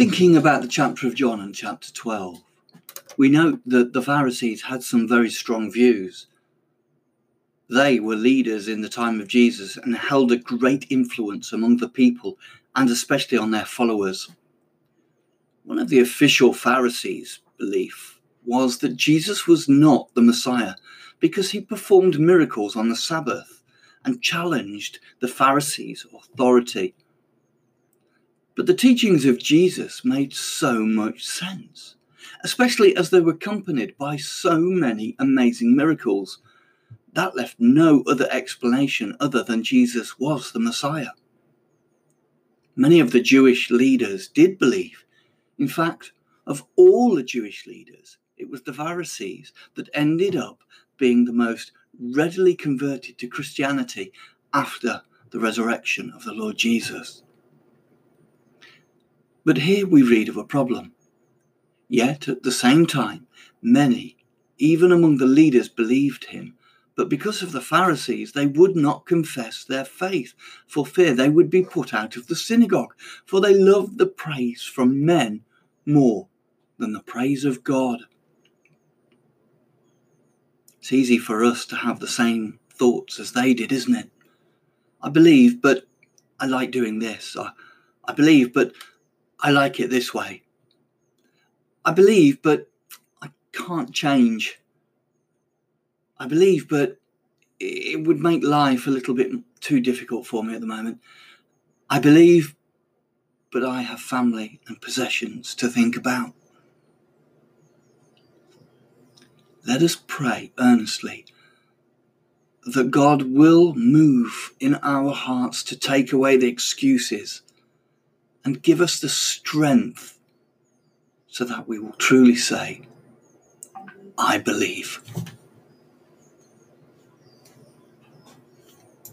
Thinking about the chapter of John and chapter 12, we note that the Pharisees had some very strong views. They were leaders in the time of Jesus and held a great influence among the people and especially on their followers. One of the official Pharisees' belief was that Jesus was not the Messiah because he performed miracles on the Sabbath and challenged the Pharisees' authority. But the teachings of Jesus made so much sense, especially as they were accompanied by so many amazing miracles. That left no other explanation other than Jesus was the Messiah. Many of the Jewish leaders did believe. In fact, of all the Jewish leaders, it was the Pharisees that ended up being the most readily converted to Christianity after the resurrection of the Lord Jesus. But here we read of a problem. Yet at the same time, many, even among the leaders, believed him. But because of the Pharisees, they would not confess their faith for fear they would be put out of the synagogue, for they loved the praise from men more than the praise of God. It's easy for us to have the same thoughts as they did, isn't it? I believe, but I like doing this. I, I believe, but I like it this way. I believe, but I can't change. I believe, but it would make life a little bit too difficult for me at the moment. I believe, but I have family and possessions to think about. let us pray earnestly that God will move in our hearts to take away the excuses and give us the strength so that we will truly say, I believe.